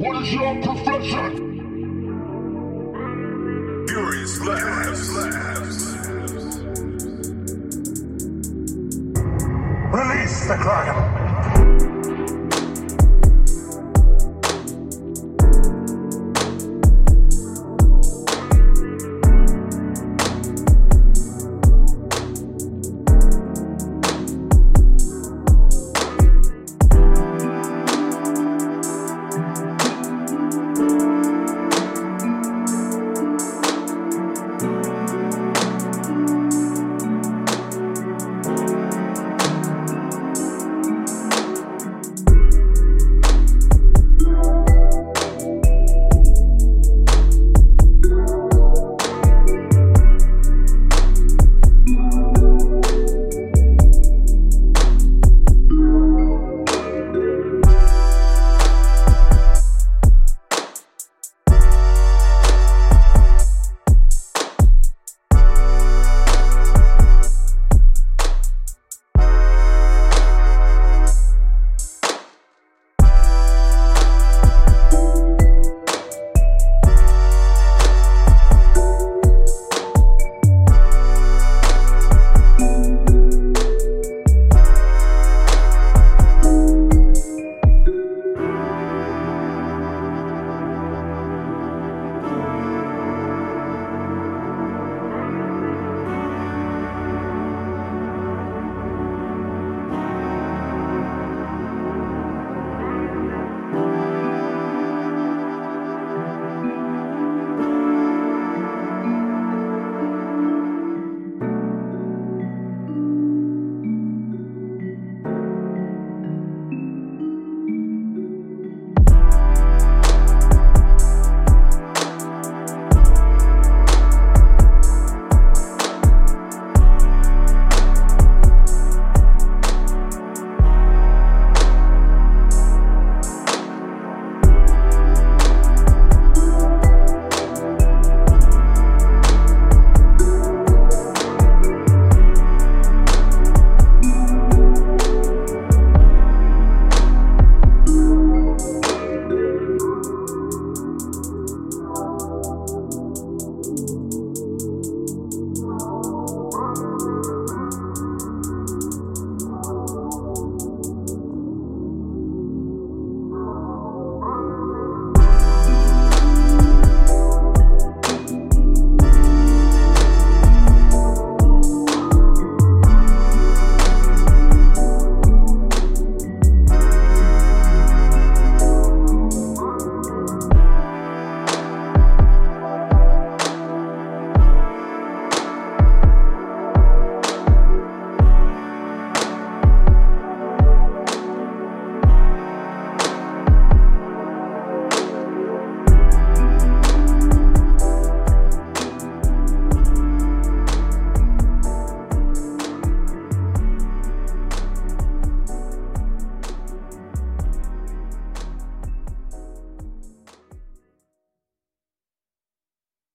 What is your profession? Furious Labs. Release the Kraken.